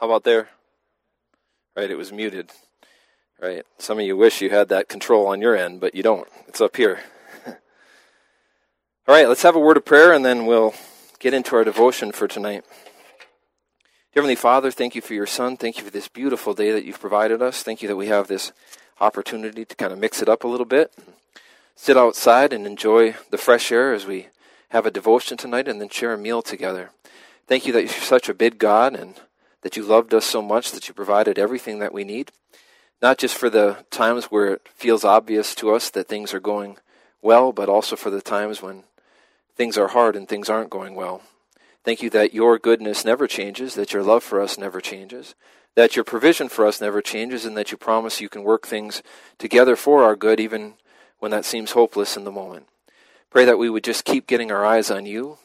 How about there? Right, it was muted. Right. Some of you wish you had that control on your end, but you don't. It's up here. All right, let's have a word of prayer and then we'll get into our devotion for tonight. Heavenly Father, thank you for your Son. Thank you for this beautiful day that you've provided us. Thank you that we have this opportunity to kind of mix it up a little bit, sit outside and enjoy the fresh air as we have a devotion tonight and then share a meal together. Thank you that you're such a big God and that you loved us so much that you provided everything that we need, not just for the times where it feels obvious to us that things are going well, but also for the times when things are hard and things aren't going well. Thank you that your goodness never changes, that your love for us never changes, that your provision for us never changes, and that you promise you can work things together for our good even when that seems hopeless in the moment. Pray that we would just keep getting our eyes on you,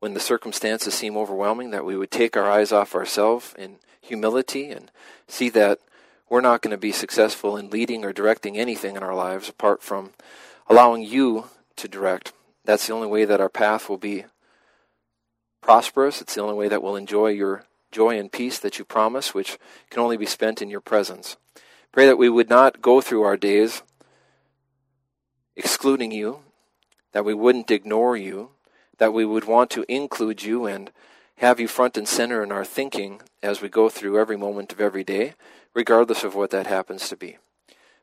when the circumstances seem overwhelming, that we would take our eyes off ourselves in humility and see that we're not going to be successful in leading or directing anything in our lives apart from allowing you to direct. That's the only way that our path will be prosperous. It's the only way that we'll enjoy your joy and peace that you promise, which can only be spent in your presence. Pray that we would not go through our days excluding you, that we wouldn't ignore you, that we would want to include you and have you front and center in our thinking as we go through every moment of every day, regardless of what that happens to be.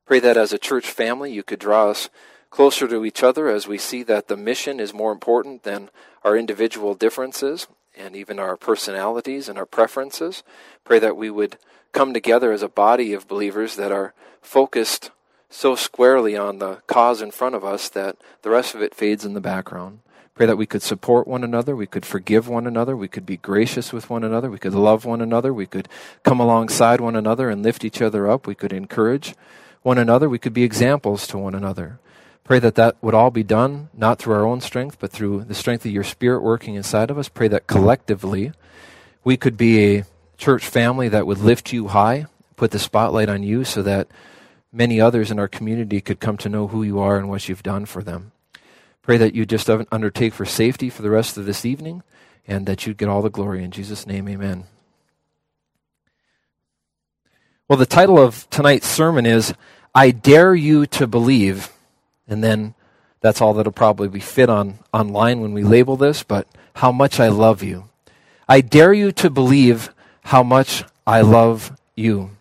Pray that as a church family, you could draw us closer to each other as we see that the mission is more important than our individual differences and even our personalities and our preferences. Pray that we would come together as a body of believers that are focused so squarely on the cause in front of us that the rest of it fades in the background. Pray that we could support one another, we could forgive one another, we could be gracious with one another, we could love one another, we could come alongside one another and lift each other up, we could encourage one another, we could be examples to one another. Pray that that would all be done not through our own strength, but through the strength of your Spirit working inside of us. Pray that collectively we could be a church family that would lift you high, put the spotlight on you so that many others in our community could come to know who you are and what you've done for them. Pray that you just undertake for safety for the rest of this evening and that you'd get all the glory. In Jesus' name, amen. Well, the title of tonight's sermon is I Dare You to Believe. And then that's all that'll probably be fit on online when we label this, but how much I love you. I dare you to believe how much I love you.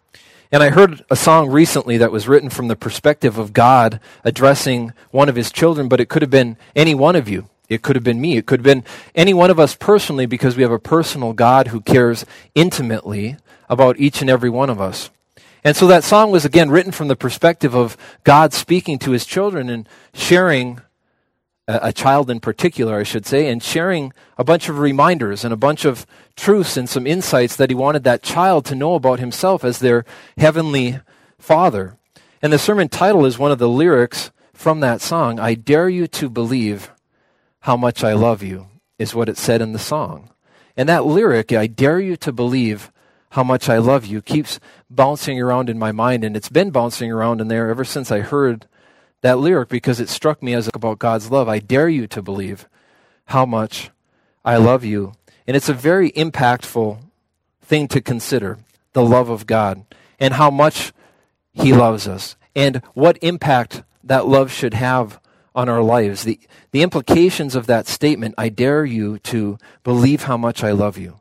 And I heard a song recently that was written from the perspective of God addressing one of his children, but it could have been any one of you. It could have been me. It could have been any one of us personally because we have a personal God who cares intimately about each and every one of us. And so that song was again written from the perspective of God speaking to his children and sharing a child in particular, I should say, and sharing a bunch of reminders and a bunch of truths and some insights that he wanted that child to know about himself as their heavenly father. And the sermon title is one of the lyrics from that song I dare you to believe how much I love you, is what it said in the song. And that lyric, I dare you to believe how much I love you, keeps bouncing around in my mind. And it's been bouncing around in there ever since I heard that lyric because it struck me as about God's love. I dare you to believe how much I love you. And it's a very impactful thing to consider the love of God and how much He loves us and what impact that love should have on our lives. The, the implications of that statement, I dare you to believe how much I love you.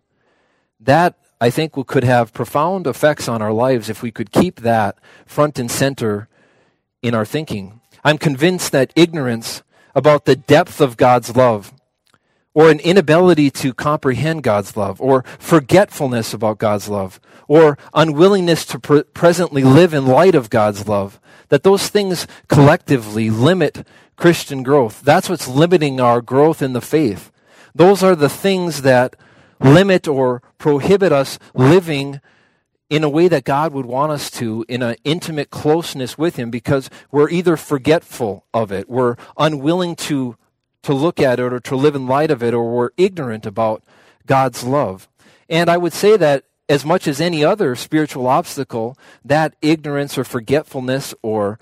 That, I think, could have profound effects on our lives if we could keep that front and center in our thinking. I'm convinced that ignorance about the depth of God's love, or an inability to comprehend God's love, or forgetfulness about God's love, or unwillingness to pre- presently live in light of God's love, that those things collectively limit Christian growth. That's what's limiting our growth in the faith. Those are the things that limit or prohibit us living in a way that God would want us to, in an intimate closeness with Him, because we're either forgetful of it, we're unwilling to, to look at it or to live in light of it, or we're ignorant about God's love. And I would say that as much as any other spiritual obstacle, that ignorance or forgetfulness or,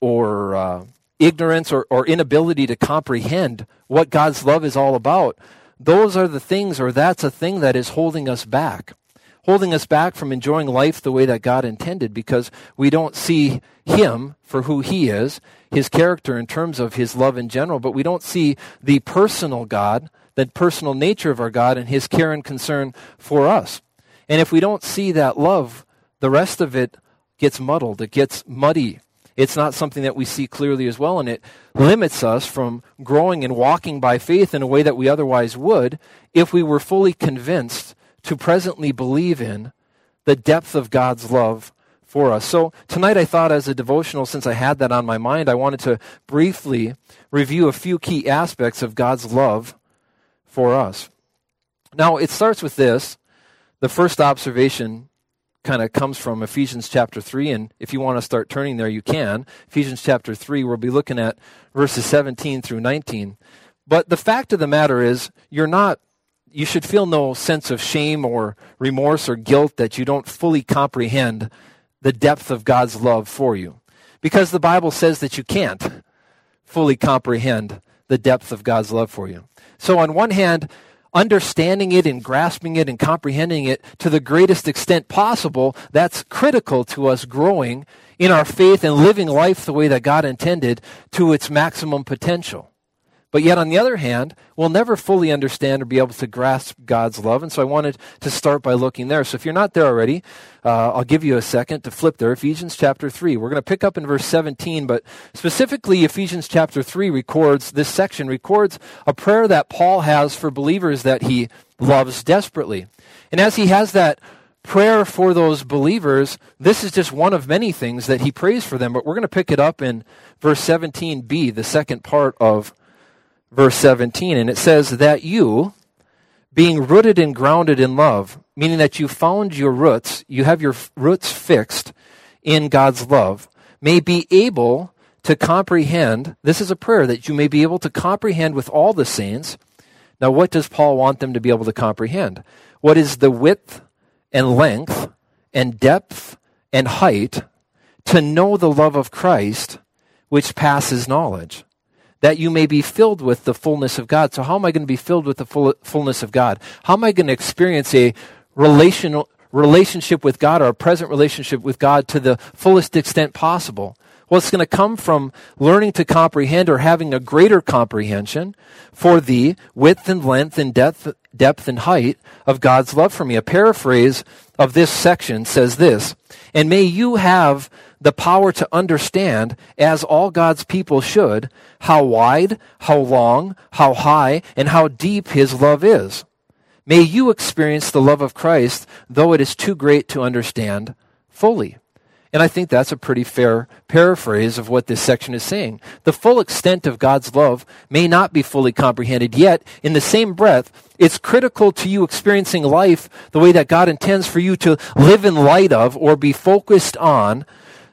or uh, ignorance or, or inability to comprehend what God's love is all about, those are the things, or that's a thing that is holding us back holding us back from enjoying life the way that God intended because we don't see Him for who He is, His character in terms of His love in general, but we don't see the personal God, the personal nature of our God, and His care and concern for us. And if we don't see that love, the rest of it gets muddled, it gets muddy. It's not something that we see clearly as well, and it limits us from growing and walking by faith in a way that we otherwise would if we were fully convinced to presently believe in the depth of God's love for us. So tonight I thought as a devotional, since I had that on my mind, I wanted to briefly review a few key aspects of God's love for us. Now it starts with this. The first observation kind of comes from Ephesians chapter 3. And if you want to start turning there, you can. Ephesians chapter 3, we'll be looking at verses 17 through 19. But the fact of the matter is, you're not you should feel no sense of shame or remorse or guilt that you don't fully comprehend the depth of God's love for you. Because the Bible says that you can't fully comprehend the depth of God's love for you. So, on one hand, understanding it and grasping it and comprehending it to the greatest extent possible, that's critical to us growing in our faith and living life the way that God intended to its maximum potential. But yet, on the other hand, we'll never fully understand or be able to grasp God's love. And so I wanted to start by looking there. So if you're not there already, uh, I'll give you a second to flip there. Ephesians chapter 3. We're going to pick up in verse 17, but specifically, Ephesians chapter 3 records, this section records a prayer that Paul has for believers that he loves desperately. And as he has that prayer for those believers, this is just one of many things that he prays for them. But we're going to pick it up in verse 17b, the second part of verse 17. And it says, That you, being rooted and grounded in love, meaning that you found your roots, you have your roots fixed in God's love, may be able to comprehend. This is a prayer that you may be able to comprehend with all the saints. Now, what does Paul want them to be able to comprehend? What is the width and length and depth and height to know the love of Christ, which passes knowledge? That you may be filled with the fullness of God. So, how am I going to be filled with the full, fullness of God? How am I going to experience a relational relationship with God or a present relationship with God to the fullest extent possible? Well, it's going to come from learning to comprehend or having a greater comprehension for the width and length and depth, depth and height of God's love for me. A paraphrase of this section says this, and may you have the power to understand, as all God's people should, how wide, how long, how high, and how deep His love is. May you experience the love of Christ, though it is too great to understand fully. And I think that's a pretty fair paraphrase of what this section is saying. The full extent of God's love may not be fully comprehended, yet, in the same breath, it's critical to you experiencing life the way that God intends for you to live in light of or be focused on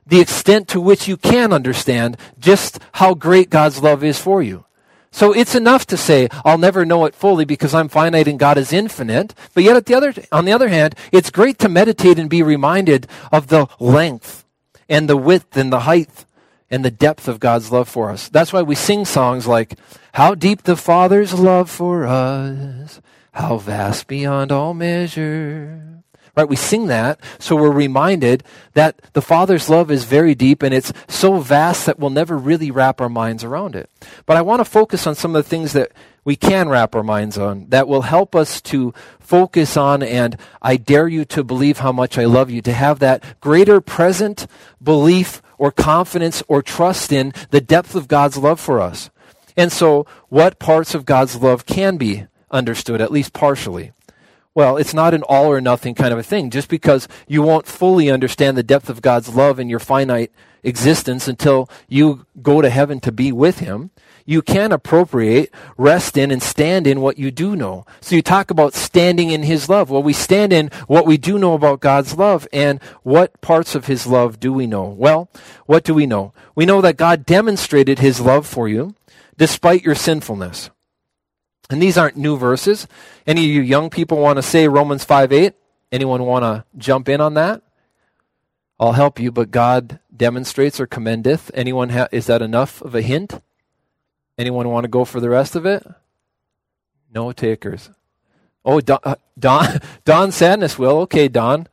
the extent to which you can understand just how great God's love is for you. So it's enough to say, I'll never know it fully because I'm finite and God is infinite. But yet, the other, on the other hand, it's great to meditate and be reminded of the length and the width and the height and the depth of God's love for us. That's why we sing songs like, How deep the Father's love for us, how vast beyond all measure. Right? We sing that so we're reminded that the Father's love is very deep and it's so vast that we'll never really wrap our minds around it. But I want to focus on some of the things that we can wrap our minds on that will help us to focus on and I dare you to believe how much I love you, to have that greater present belief or confidence or trust in the depth of God's love for us. And so, what parts of God's love can be understood, at least partially? Well, it's not an all or nothing kind of a thing. Just because you won't fully understand the depth of God's love in your finite existence until you go to heaven to be with Him, you can appropriate, rest in, and stand in what you do know. So you talk about standing in His love. Well, we stand in what we do know about God's love. And what parts of His love do we know? Well, what do we know? We know that God demonstrated His love for you despite your sinfulness. And these aren't new verses. Any of you young people want to say Romans 5 8? Anyone want to jump in on that? I'll help you, but God demonstrates or commendeth. Anyone ha- is that enough of a hint? Anyone want to go for the rest of it? No takers. Oh, Don, uh, Don, Don Sadness will. Okay, Don.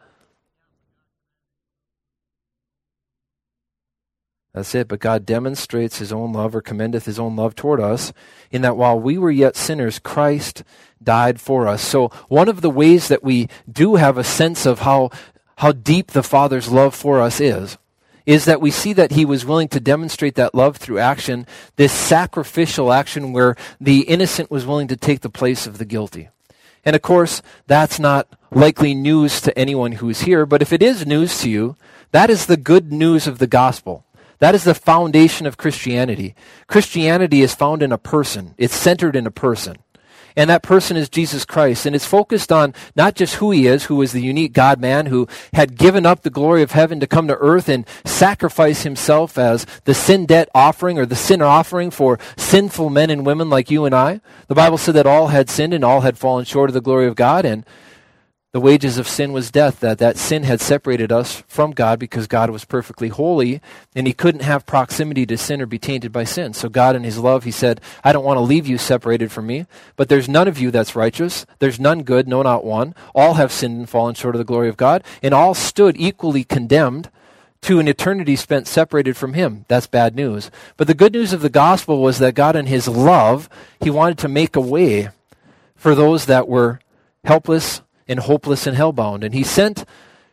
That's it. But God demonstrates his own love or commendeth his own love toward us in that while we were yet sinners, Christ died for us. So one of the ways that we do have a sense of how, how deep the Father's love for us is, is that we see that he was willing to demonstrate that love through action, this sacrificial action where the innocent was willing to take the place of the guilty. And of course, that's not likely news to anyone who's here, but if it is news to you, that is the good news of the gospel. That is the foundation of Christianity. Christianity is found in a person. It's centered in a person. And that person is Jesus Christ. And it's focused on not just who he is, who is the unique God man who had given up the glory of heaven to come to earth and sacrifice himself as the sin debt offering or the sin offering for sinful men and women like you and I. The Bible said that all had sinned and all had fallen short of the glory of God. And the wages of sin was death that that sin had separated us from god because god was perfectly holy and he couldn't have proximity to sin or be tainted by sin. So god in his love he said i don't want to leave you separated from me but there's none of you that's righteous. There's none good no not one. All have sinned and fallen short of the glory of god and all stood equally condemned to an eternity spent separated from him. That's bad news. But the good news of the gospel was that god in his love he wanted to make a way for those that were helpless and hopeless and hellbound. And he sent,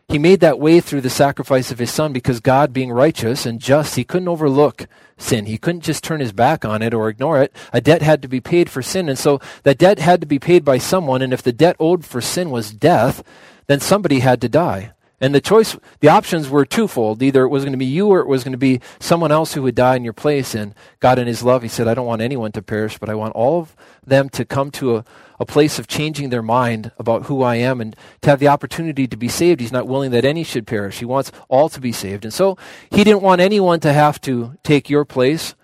he made that way through the sacrifice of his son because God, being righteous and just, he couldn't overlook sin. He couldn't just turn his back on it or ignore it. A debt had to be paid for sin. And so that debt had to be paid by someone. And if the debt owed for sin was death, then somebody had to die. And the choice, the options were twofold. Either it was going to be you or it was going to be someone else who would die in your place. And God, in His love, He said, I don't want anyone to perish, but I want all of them to come to a, a place of changing their mind about who I am and to have the opportunity to be saved. He's not willing that any should perish. He wants all to be saved. And so he didn't want anyone to have to take your place.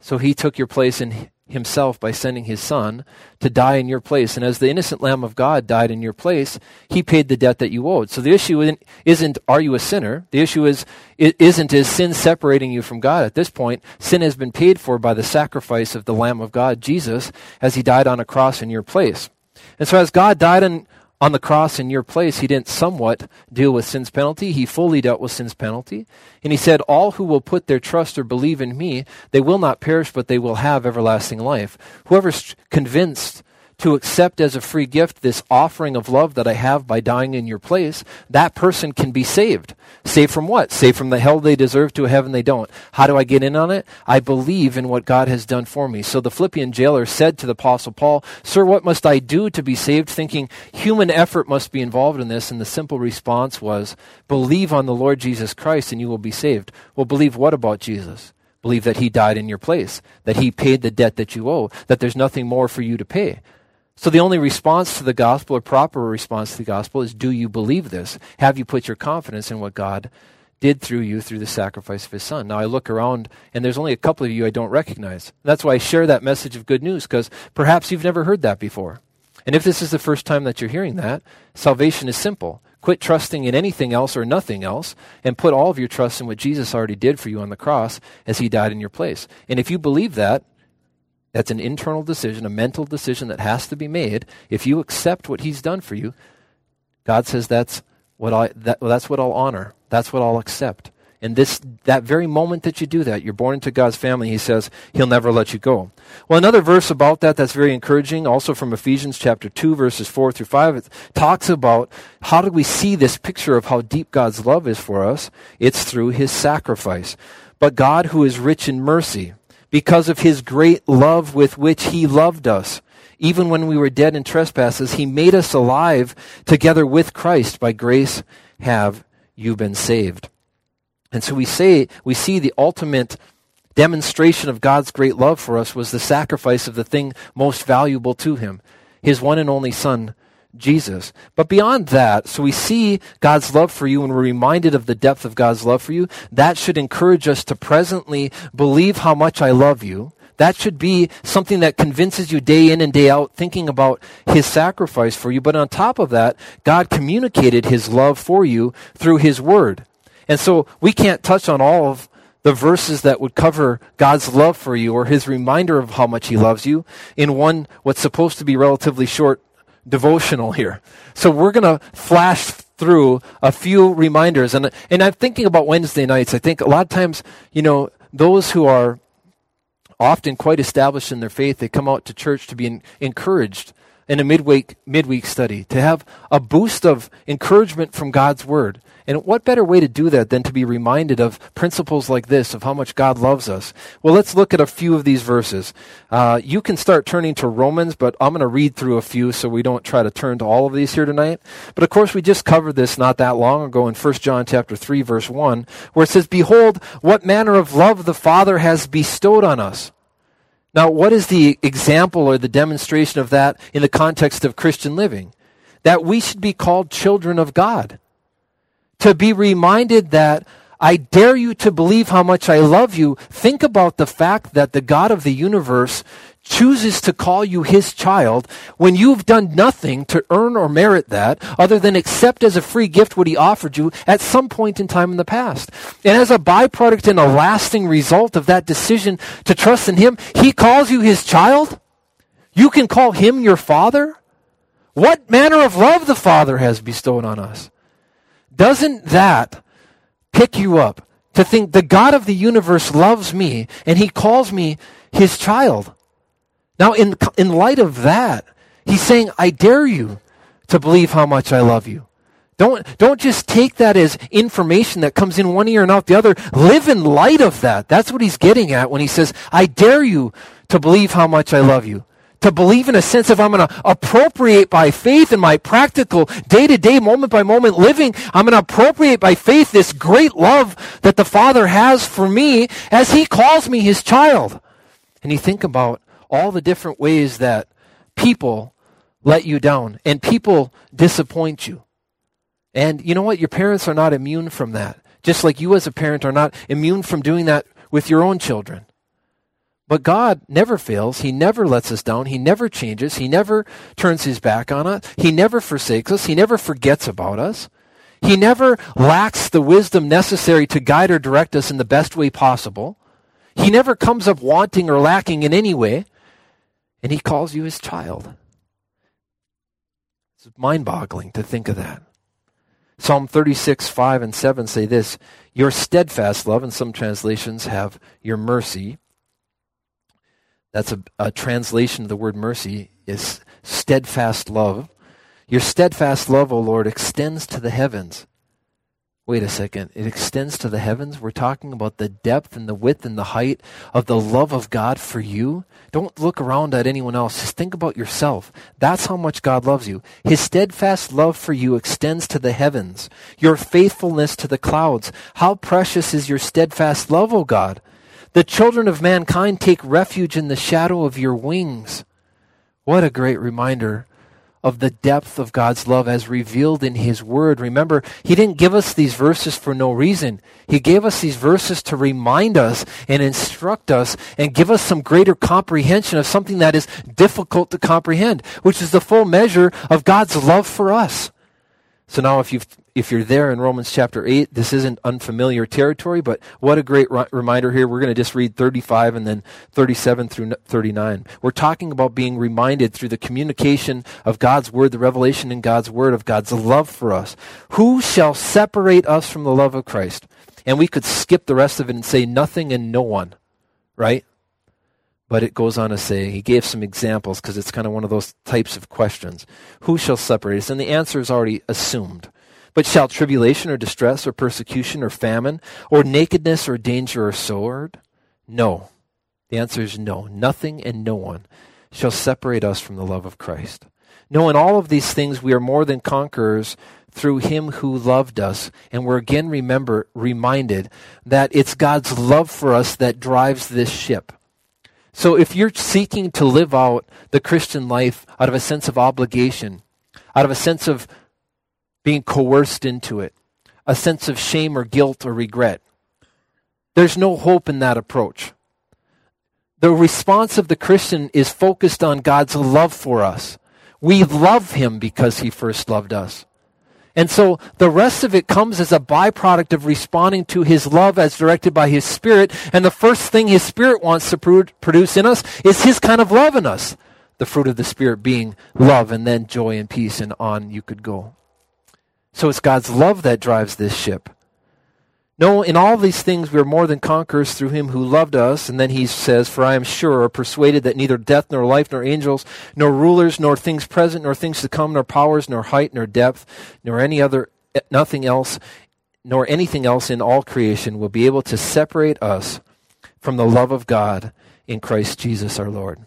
So he took your place in himself by sending his son to die in your place. And as the innocent Lamb of God died in your place, he paid the debt that you owed. So the issue isn't, are you a sinner? The issue is, isn't, is sin separating you from God? At this point, sin has been paid for by the sacrifice of the Lamb of God, Jesus, as he died on a cross in your place. And so as God died in, on the cross in your place, he didn't somewhat deal with sin's penalty. He fully dealt with sin's penalty. And he said, All who will put their trust or believe in me, they will not perish, but they will have everlasting life. Whoever's convinced to accept as a free gift this offering of love that I have by dying in your place, that person can be saved. Saved from what? Saved from the hell they deserve to a heaven they don't. How do I get in on it? I believe in what God has done for me. So the Philippian jailer said to the Apostle Paul, Sir, what must I do to be saved? Thinking human effort must be involved in this. And the simple response was, Believe on the Lord Jesus Christ and you will be saved. Well, believe what about Jesus? Believe that he died in your place, that he paid the debt that you owe, that there's nothing more for you to pay. So the only response to the gospel, or proper response to the gospel, is do you believe this? Have you put your confidence in what God did through you through the sacrifice of his son? Now I look around and there's only a couple of you I don't recognize. That's why I share that message of good news, because perhaps you've never heard that before. And if this is the first time that you're hearing that, salvation is simple. Quit trusting in anything else or nothing else and put all of your trust in what Jesus already did for you on the cross as he died in your place. And if you believe that, that's an internal decision, a mental decision that has to be made. If you accept what He's done for you, God says that's what I that, well, that's what I'll honor. That's what I'll accept. And this that very moment that you do that, you're born into God's family. He says He'll never let you go. Well, another verse about that that's very encouraging, also from Ephesians chapter two, verses four through five, it talks about how do we see this picture of how deep God's love is for us. It's through His sacrifice. But God, who is rich in mercy because of his great love with which he loved us. Even when we were dead in trespasses, he made us alive together with Christ. By grace have you been saved. And so we say, we see the ultimate demonstration of God's great love for us was the sacrifice of the thing most valuable to him, his one and only son, Jesus. But beyond that, so we see God's love for you and we're reminded of the depth of God's love for you. That should encourage us to presently believe how much I love you. That should be something that convinces you day in and day out thinking about his sacrifice for you. But on top of that, God communicated his love for you through his word. And so we can't touch on all of the verses that would cover God's love for you or his reminder of how much he loves you in one, what's supposed to be relatively short devotional here. So we're going to flash through a few reminders. And, and I'm thinking about Wednesday nights. I think a lot of times, you know, those who are often quite established in their faith, they come out to church to be in, encouraged in a midweek, midweek study, to have a boost of encouragement from God's Word. And what better way to do that than to be reminded of principles like this, of how much God loves us? Well, let's look at a few of these verses. Uh, you can start turning to Romans, but I'm going to read through a few so we don't try to turn to all of these here tonight. But of course, we just covered this not that long ago in 1 John chapter 3, verse 1, where it says, Behold, what manner of love the Father has bestowed on us. Now, what is the example or the demonstration of that in the context of Christian living? That we should be called children of God to be reminded that I dare you to believe how much I love you. Think about the fact that the God of the universe chooses to call you his child when you've done nothing to earn or merit that other than accept as a free gift what he offered you at some point in time in the past. And as a byproduct and a lasting result of that decision to trust in him, he calls you his child. You can call him your father. What manner of love the father has bestowed on us. Doesn't that pick you up to think the God of the universe loves me and he calls me his child? Now, in, in light of that, he's saying, I dare you to believe how much I love you. Don't, don't just take that as information that comes in one ear and out the other. Live in light of that. That's what he's getting at when he says, I dare you to believe how much I love you to believe in a sense of I'm going to appropriate by faith in my practical day to day, moment by moment living. I'm going to appropriate by faith this great love that the Father has for me as He calls me His child. And you think about all the different ways that people let you down and people disappoint you. And you know what? Your parents are not immune from that. Just like you as a parent are not immune from doing that with your own children. But God never fails. He never lets us down. He never changes. He never turns his back on us. He never forsakes us. He never forgets about us. He never lacks the wisdom necessary to guide or direct us in the best way possible. He never comes up wanting or lacking in any way. And he calls you his child. It's mind boggling to think of that. Psalm 36, 5 and 7 say this Your steadfast love, and some translations have your mercy that's a, a translation of the word mercy, is steadfast love. Your steadfast love, O Lord, extends to the heavens. Wait a second. It extends to the heavens? We're talking about the depth and the width and the height of the love of God for you? Don't look around at anyone else. Just think about yourself. That's how much God loves you. His steadfast love for you extends to the heavens, your faithfulness to the clouds. How precious is your steadfast love, O God? The children of mankind take refuge in the shadow of your wings. What a great reminder of the depth of God's love as revealed in His Word. Remember, He didn't give us these verses for no reason. He gave us these verses to remind us and instruct us and give us some greater comprehension of something that is difficult to comprehend, which is the full measure of God's love for us. So now if you've if you're there in Romans chapter 8, this isn't unfamiliar territory, but what a great reminder here. We're going to just read 35 and then 37 through 39. We're talking about being reminded through the communication of God's word, the revelation in God's word of God's love for us. Who shall separate us from the love of Christ? And we could skip the rest of it and say nothing and no one, right? But it goes on to say, he gave some examples because it's kind of one of those types of questions. Who shall separate us? And the answer is already assumed. But shall tribulation or distress or persecution or famine or nakedness or danger or sword? No. The answer is no. Nothing and no one shall separate us from the love of Christ. No, in all of these things we are more than conquerors through him who loved us. And we're again remember reminded that it's God's love for us that drives this ship. So if you're seeking to live out the Christian life out of a sense of obligation, out of a sense of being coerced into it, a sense of shame or guilt or regret. There's no hope in that approach. The response of the Christian is focused on God's love for us. We love Him because He first loved us. And so the rest of it comes as a byproduct of responding to His love as directed by His Spirit. And the first thing His Spirit wants to produce in us is His kind of love in us. the fruit of the Spirit being love and then joy and peace, and on you could go. So it's God's love that drives this ship. No, in all these things we are more than conquerors through him who loved us. And then he says, For I am sure or persuaded that neither death nor life nor angels nor rulers nor things present nor things to come nor powers nor height nor depth nor any other eh, nothing else nor anything else in all creation will be able to separate us from the love of God in Christ Jesus our Lord.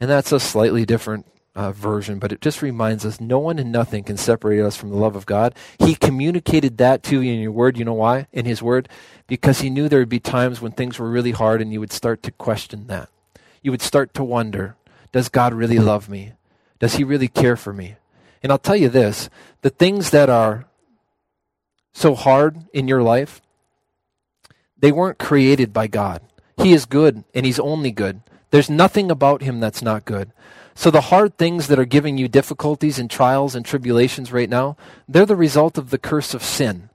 And that's a slightly different uh, version, but it just reminds us no one and nothing can separate us from the love of God. He communicated that to you in your word. You know why? In His word? Because He knew there would be times when things were really hard and you would start to question that. You would start to wonder Does God really love me? Does He really care for me? And I'll tell you this the things that are so hard in your life, they weren't created by God. He is good and He's only good. There's nothing about Him that's not good. So the hard things that are giving you difficulties and trials and tribulations right now, they're the result of the curse of sin.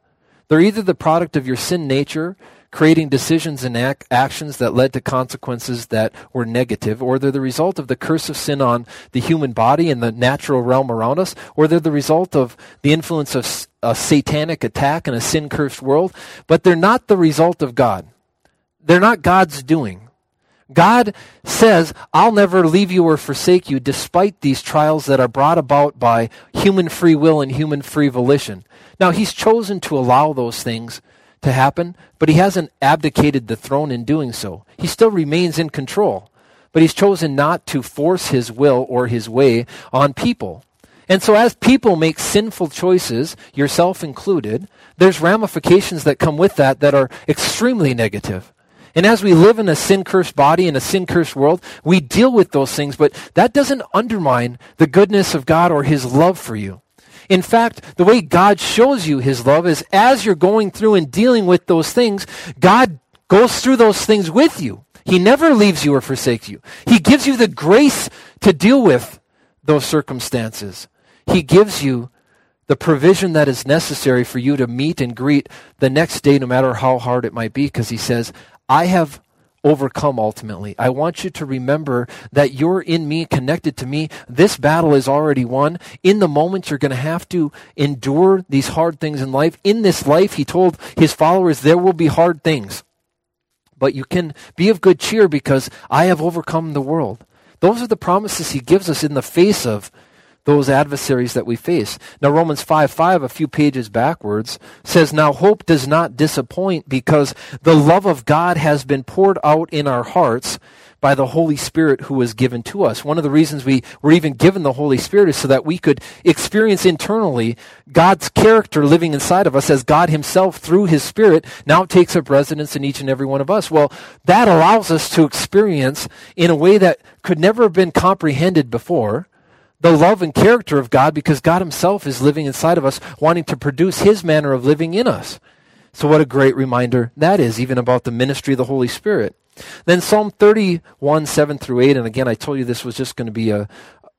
They're either the product of your sin nature, creating decisions and ac- actions that led to consequences that were negative, or they're the result of the curse of sin on the human body and the natural realm around us, or they're the result of the influence of a satanic attack in a sin cursed world, but they're not the result of God. They're not God's doing. God says, I'll never leave you or forsake you despite these trials that are brought about by human free will and human free volition. Now, He's chosen to allow those things to happen, but He hasn't abdicated the throne in doing so. He still remains in control, but He's chosen not to force His will or His way on people. And so, as people make sinful choices, yourself included, there's ramifications that come with that that are extremely negative. And as we live in a sin cursed body, in a sin cursed world, we deal with those things, but that doesn't undermine the goodness of God or His love for you. In fact, the way God shows you His love is as you're going through and dealing with those things, God goes through those things with you. He never leaves you or forsakes you. He gives you the grace to deal with those circumstances. He gives you the provision that is necessary for you to meet and greet the next day, no matter how hard it might be, because He says, I have overcome ultimately. I want you to remember that you're in me, connected to me. This battle is already won. In the moment, you're going to have to endure these hard things in life. In this life, he told his followers, there will be hard things. But you can be of good cheer because I have overcome the world. Those are the promises he gives us in the face of those adversaries that we face. Now, Romans 5 5, a few pages backwards, says, Now hope does not disappoint because the love of God has been poured out in our hearts by the Holy Spirit who was given to us. One of the reasons we were even given the Holy Spirit is so that we could experience internally God's character living inside of us as God Himself, through His Spirit, now takes up residence in each and every one of us. Well, that allows us to experience in a way that could never have been comprehended before the love and character of God because God Himself is living inside of us, wanting to produce His manner of living in us. So, what a great reminder that is, even about the ministry of the Holy Spirit. Then Psalm 31, 7 through 8, and again, I told you this was just going to be a,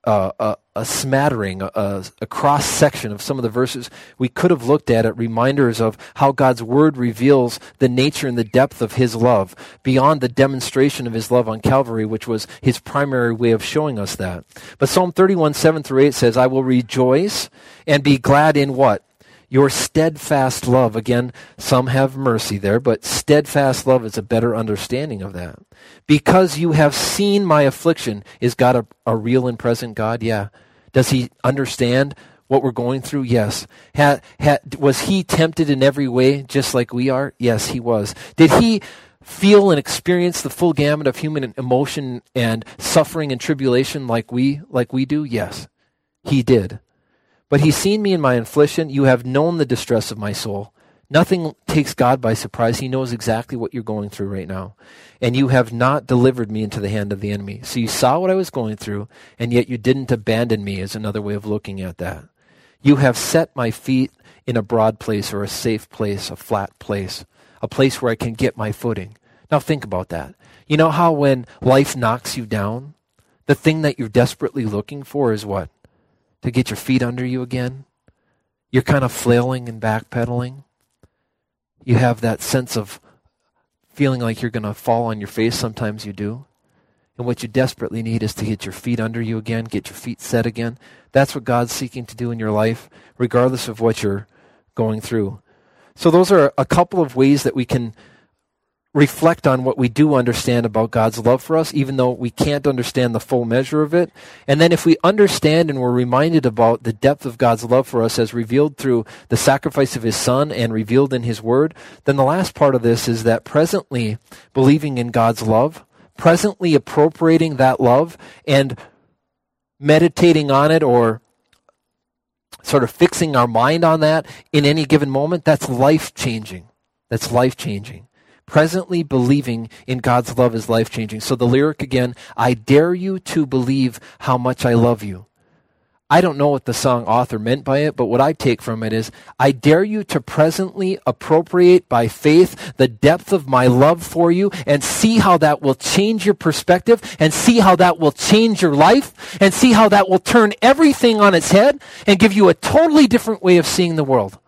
a, a, smattering, a, a cross section of some of the verses we could have looked at, at reminders of how God's Word reveals the nature and the depth of His love beyond the demonstration of His love on Calvary, which was His primary way of showing us that. But Psalm 31, 7 through 8 says, I will rejoice and be glad in what? Your steadfast love. Again, some have mercy there, but steadfast love is a better understanding of that. Because you have seen my affliction. Is God a, a real and present God? Yeah. Does he understand what we're going through? Yes. Ha, ha, was he tempted in every way just like we are? Yes, he was. Did he feel and experience the full gamut of human emotion and suffering and tribulation like we like we do? Yes. He did. But he's seen me in my affliction. You have known the distress of my soul. Nothing takes God by surprise. He knows exactly what you're going through right now. And you have not delivered me into the hand of the enemy. So you saw what I was going through, and yet you didn't abandon me, is another way of looking at that. You have set my feet in a broad place or a safe place, a flat place, a place where I can get my footing. Now think about that. You know how when life knocks you down, the thing that you're desperately looking for is what? to get your feet under you again. You're kind of flailing and backpedaling. You have that sense of feeling like you're going to fall on your face. Sometimes you do. And what you desperately need is to get your feet under you again, get your feet set again. That's what God's seeking to do in your life, regardless of what you're going through. So, those are a couple of ways that we can reflect on what we do understand about God's love for us, even though we can't understand the full measure of it. And then if we understand and we're reminded about the depth of God's love for us as revealed through the sacrifice of his son and revealed in his word, then the last part of this is that presently believing in God's love, presently appropriating that love and meditating on it or sort of fixing our mind on that in any given moment, that's life changing. That's life changing presently believing in God's love is life changing. So the lyric again, I dare you to believe how much I love you. I don't know what the song author meant by it, but what I take from it is I dare you to presently appropriate by faith the depth of my love for you and see how that will change your perspective and see how that will change your life and see how that will turn everything on its head and give you a totally different way of seeing the world.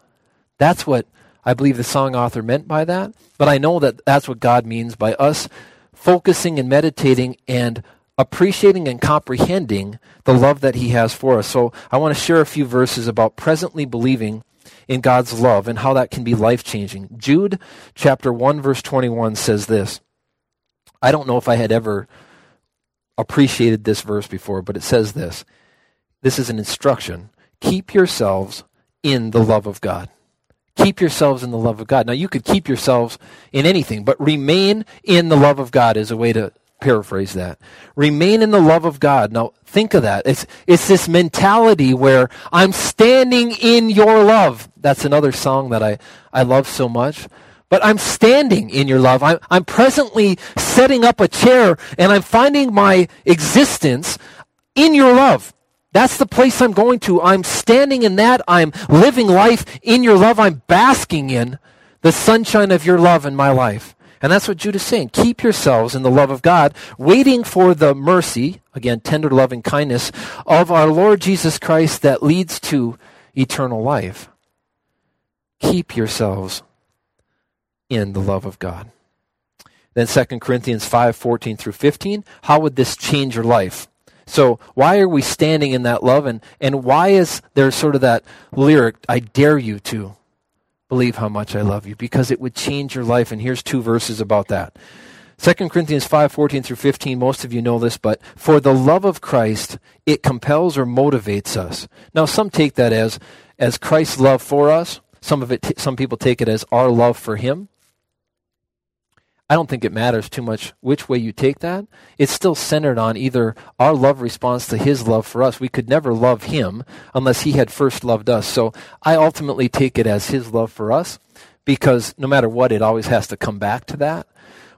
That's what I believe the song author meant by that, but I know that that's what God means by us focusing and meditating and appreciating and comprehending the love that He has for us. So I want to share a few verses about presently believing in God's love and how that can be life changing. Jude chapter 1 verse 21 says this. I don't know if I had ever appreciated this verse before, but it says this. This is an instruction. Keep yourselves in the love of God. Keep yourselves in the love of God. Now, you could keep yourselves in anything, but remain in the love of God is a way to paraphrase that. Remain in the love of God. Now, think of that. It's, it's this mentality where I'm standing in your love. That's another song that I, I love so much. But I'm standing in your love. I'm, I'm presently setting up a chair and I'm finding my existence in your love. That's the place I'm going to. I'm standing in that. I'm living life in your love. I'm basking in the sunshine of your love in my life. And that's what Jude is saying. Keep yourselves in the love of God, waiting for the mercy, again, tender loving kindness of our Lord Jesus Christ that leads to eternal life. Keep yourselves in the love of God. Then 2 Corinthians 5 14 through 15. How would this change your life? So why are we standing in that love? And, and why is there sort of that lyric, I dare you to believe how much I love you? Because it would change your life. And here's two verses about that. 2 Corinthians 5, 14 through 15, most of you know this, but for the love of Christ, it compels or motivates us. Now, some take that as, as Christ's love for us. Some of it, t- some people take it as our love for Him. I don't think it matters too much which way you take that. It's still centered on either our love response to his love for us. We could never love him unless he had first loved us. So I ultimately take it as his love for us because no matter what, it always has to come back to that.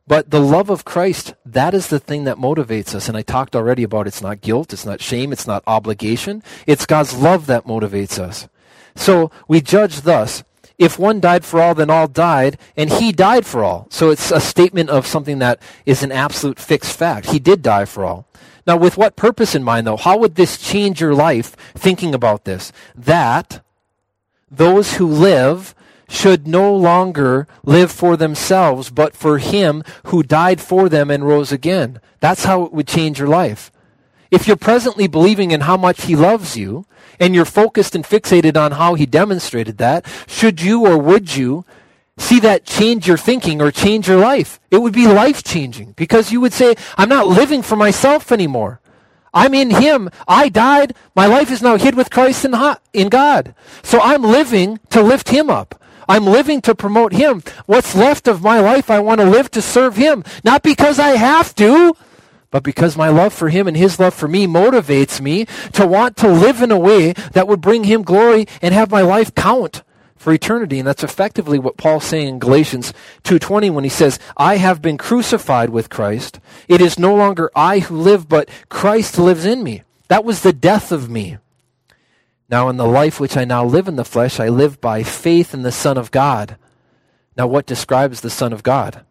But the love of Christ, that is the thing that motivates us. And I talked already about it's not guilt, it's not shame, it's not obligation. It's God's love that motivates us. So we judge thus if one died for all, then all died, and he died for all. So it's a statement of something that is an absolute fixed fact. He did die for all. Now, with what purpose in mind, though? How would this change your life thinking about this? That those who live should no longer live for themselves, but for him who died for them and rose again. That's how it would change your life. If you're presently believing in how much he loves you, and you're focused and fixated on how he demonstrated that, should you or would you see that change your thinking or change your life? It would be life changing because you would say, I'm not living for myself anymore. I'm in Him. I died. My life is now hid with Christ in, God. So I'm living to lift Him up. I'm living to promote Him. What's left of my life, I want to live to serve Him. Not because I have to, but because my love for him and his love for me motivates me to want to live in a way that would bring him glory and have my life count for eternity. And that's effectively what Paul's saying in Galatians 2:20 when he says I have been crucified with Christ. It is no longer I who live but Christ lives in me. That was the death of me. Now in the life which I now live in the flesh I live by faith in the son of God. Now what describes the son of God?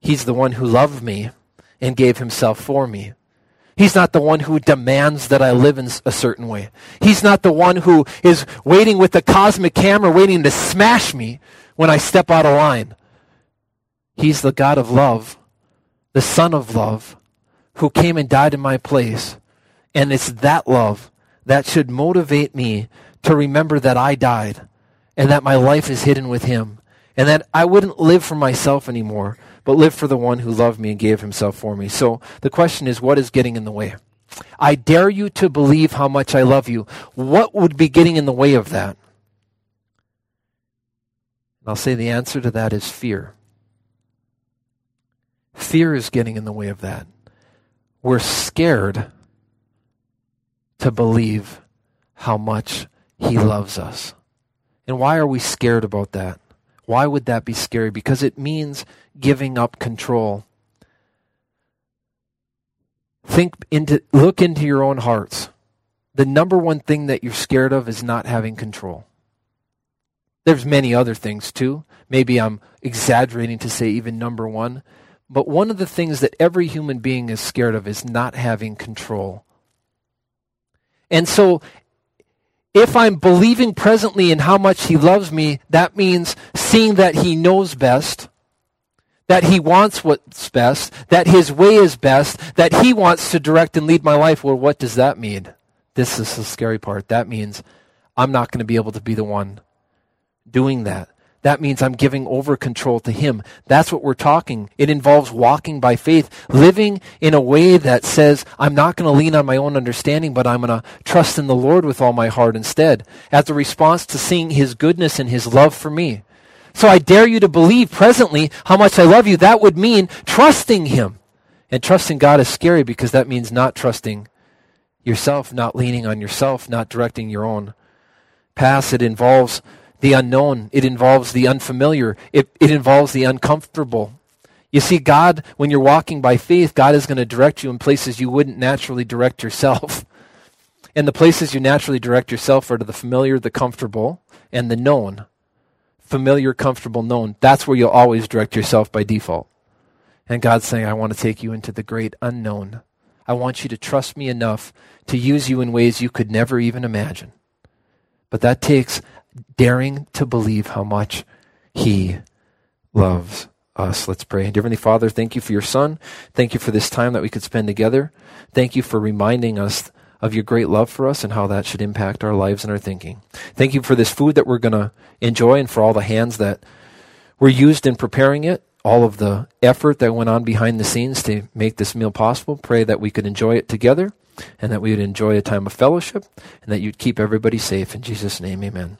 He's the one who loved me and gave himself for me. He's not the one who demands that I live in a certain way. He's not the one who is waiting with the cosmic camera waiting to smash me when I step out of line. He's the God of love, the Son of love, who came and died in my place. And it's that love that should motivate me to remember that I died and that my life is hidden with him and that I wouldn't live for myself anymore, but live for the one who loved me and gave himself for me. So the question is, what is getting in the way? I dare you to believe how much I love you. What would be getting in the way of that? I'll say the answer to that is fear. Fear is getting in the way of that. We're scared to believe how much He loves us. And why are we scared about that? Why would that be scary? Because it means giving up control. Think into look into your own hearts. The number one thing that you're scared of is not having control. There's many other things too. Maybe I'm exaggerating to say even number one. But one of the things that every human being is scared of is not having control. And so, if I'm believing presently in how much He loves me, that means seeing that He knows best, that He wants what's best, that His way is best, that He wants to direct and lead my life. Well, what does that mean? This is the scary part. That means I'm not going to be able to be the one doing that. That means I'm giving over control to Him. That's what we're talking. It involves walking by faith, living in a way that says, I'm not going to lean on my own understanding, but I'm going to trust in the Lord with all my heart instead, as a response to seeing His goodness and His love for me. So I dare you to believe presently how much I love you. That would mean trusting Him. And trusting God is scary because that means not trusting yourself, not leaning on yourself, not directing your own path. It involves the unknown, it involves the unfamiliar, it, it involves the uncomfortable. You see, God, when you're walking by faith, God is going to direct you in places you wouldn't naturally direct yourself. And the places you naturally direct yourself are to the familiar, the comfortable, and the known. Familiar, comfortable, known. That's where you'll always direct yourself by default. And God's saying, I want to take you into the great unknown. I want you to trust me enough to use you in ways you could never even imagine. But that takes daring to believe how much He loves us. Let's pray. Dear Heavenly Father, thank you for your Son. Thank you for this time that we could spend together. Thank you for reminding us of your great love for us and how that should impact our lives and our thinking. Thank you for this food that we're going to enjoy and for all the hands that were used in preparing it, all of the effort that went on behind the scenes to make this meal possible. Pray that we could enjoy it together and that we would enjoy a time of fellowship and that you'd keep everybody safe. In Jesus' name, amen.